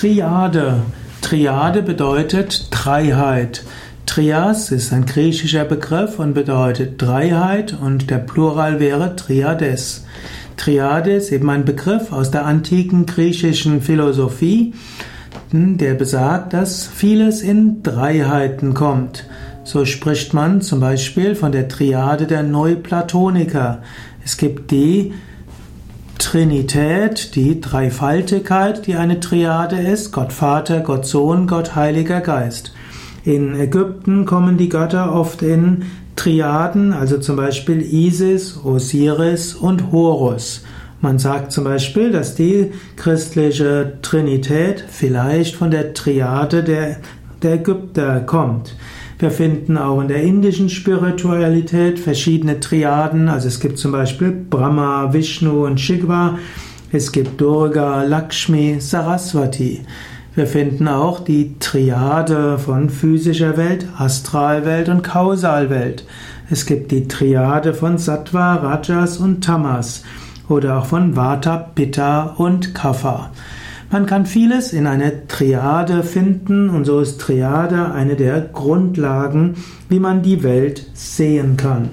Triade. Triade bedeutet Dreiheit. Trias ist ein griechischer Begriff und bedeutet Dreiheit und der Plural wäre Triades. Triade ist eben ein Begriff aus der antiken griechischen Philosophie, der besagt, dass vieles in Dreiheiten kommt. So spricht man zum Beispiel von der Triade der Neuplatoniker. Es gibt die Trinität, die Dreifaltigkeit, die eine Triade ist, Gott Vater, Gott Sohn, Gott Heiliger Geist. In Ägypten kommen die Götter oft in Triaden, also zum Beispiel Isis, Osiris und Horus. Man sagt zum Beispiel, dass die christliche Trinität vielleicht von der Triade der, der Ägypter kommt. Wir finden auch in der indischen Spiritualität verschiedene Triaden. Also es gibt zum Beispiel Brahma, Vishnu und Shiva. Es gibt Durga, Lakshmi, Saraswati. Wir finden auch die Triade von physischer Welt, Astralwelt und Kausalwelt. Es gibt die Triade von Sattva, Rajas und Tamas oder auch von Vata, Pitta und Kapha. Man kann vieles in einer Triade finden und so ist Triade eine der Grundlagen, wie man die Welt sehen kann.